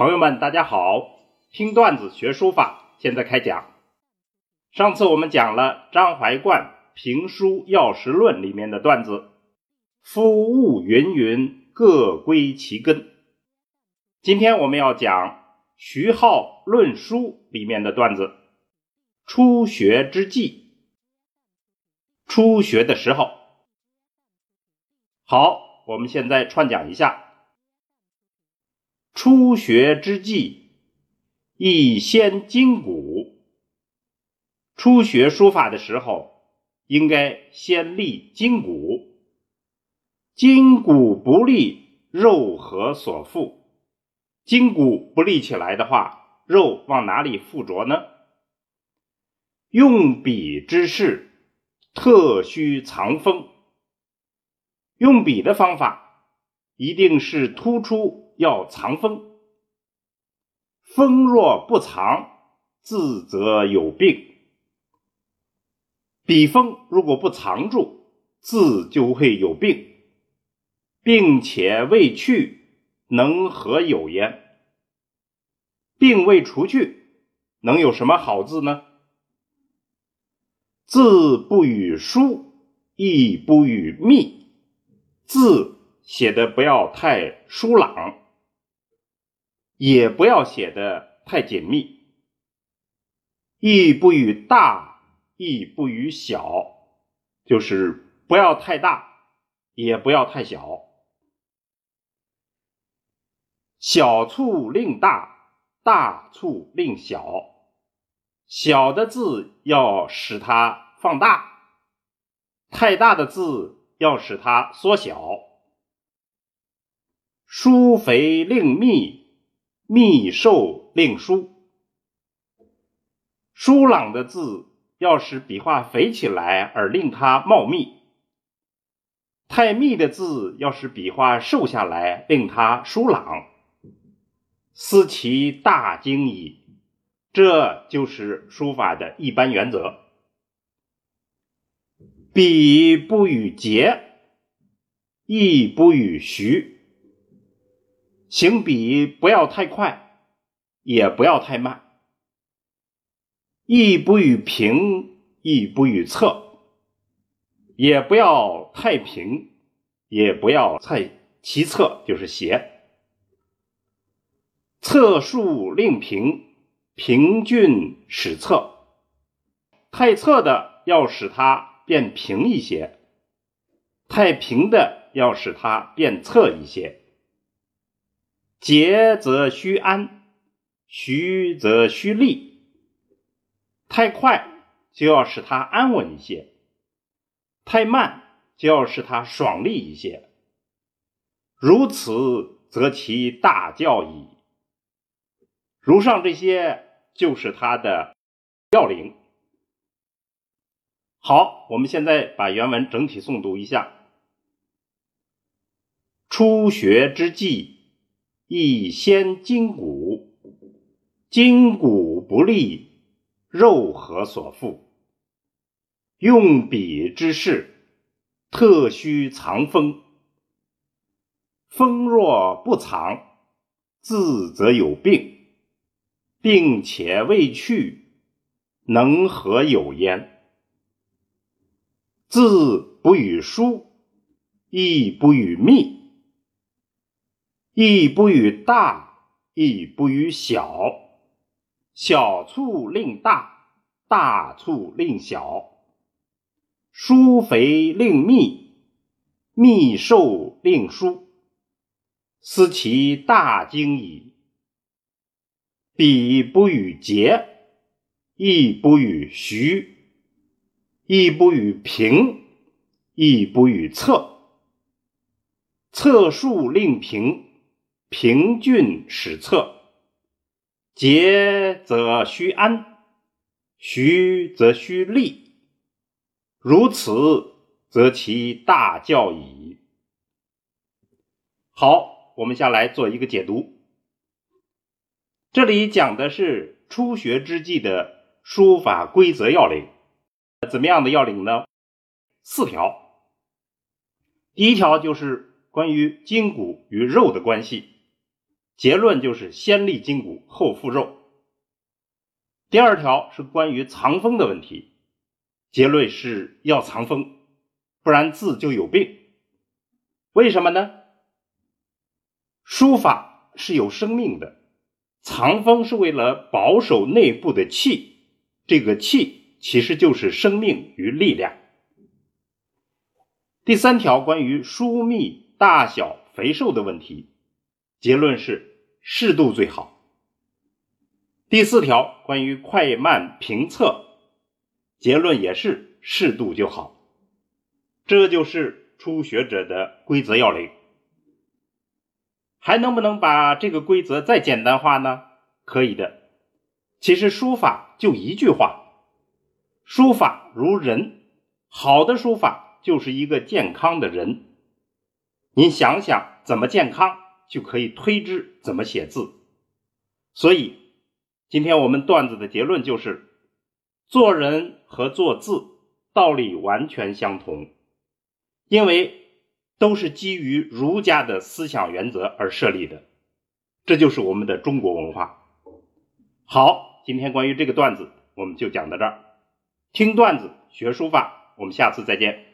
朋友们，大家好！听段子学书法，现在开讲。上次我们讲了张怀灌《评书要识论》里面的段子“夫物芸芸，各归其根”。今天我们要讲徐浩《论书》里面的段子“初学之际”。初学的时候，好，我们现在串讲一下。初学之际，宜先筋骨。初学书法的时候，应该先立筋骨。筋骨不立，肉何所附？筋骨不立起来的话，肉往哪里附着呢？用笔之事，特须藏锋。用笔的方法，一定是突出。要藏锋，锋若不藏，字则有病。笔锋如果不藏住，字就会有病，并且未去，能何有焉？病未除去，能有什么好字呢？字不与疏，亦不与密，字写的不要太疏朗。也不要写的太紧密，亦不与大，亦不与小，就是不要太大，也不要太小。小处令大，大处令小。小的字要使它放大，太大的字要使它缩小。疏肥令密。密瘦令疏，疏朗的字要使笔画肥起来而令它茂密；太密的字要使笔画瘦下来令它疏朗。思其大精矣，这就是书法的一般原则。笔不与节，亦不与徐。行笔不要太快，也不要太慢，亦不与平，亦不与侧，也不要太平，也不要太其侧，就是斜。侧竖令平，平峻使侧。太侧的要使它变平一些，太平的要使它变侧一些。节则须安，徐则须立。太快就要使它安稳一些，太慢就要使它爽利一些。如此，则其大教矣。如上这些，就是它的要领。好，我们现在把原文整体诵读一下：初学之际。宜先筋骨，筋骨不利，肉何所附？用笔之事，特须藏锋。锋若不藏，字则有病，并且未去，能何有焉？字不与疏，亦不与密。亦不与大，亦不与小，小处令大，大处令小。疏肥令密，密瘦令疏。思其大精矣。彼不与节，亦不与徐，亦不与平，亦不与侧。侧数令平。平郡史册，节则须安，徐则须立。如此，则其大教矣。好，我们下来做一个解读。这里讲的是初学之际的书法规则要领。怎么样的要领呢？四条。第一条就是关于筋骨与肉的关系。结论就是先立筋骨后复肉。第二条是关于藏锋的问题，结论是要藏锋，不然字就有病。为什么呢？书法是有生命的，藏锋是为了保守内部的气，这个气其实就是生命与力量。第三条关于疏密、大小、肥瘦的问题，结论是适度最好。第四条关于快慢评测，结论也是适度就好。这就是初学者的规则要领。还能不能把这个规则再简单化呢？可以的。其实书法就一句话：书法如人，好的书法。就是一个健康的人，您想想怎么健康，就可以推知怎么写字。所以，今天我们段子的结论就是：做人和做字道理完全相同，因为都是基于儒家的思想原则而设立的。这就是我们的中国文化。好，今天关于这个段子我们就讲到这儿。听段子学书法，我们下次再见。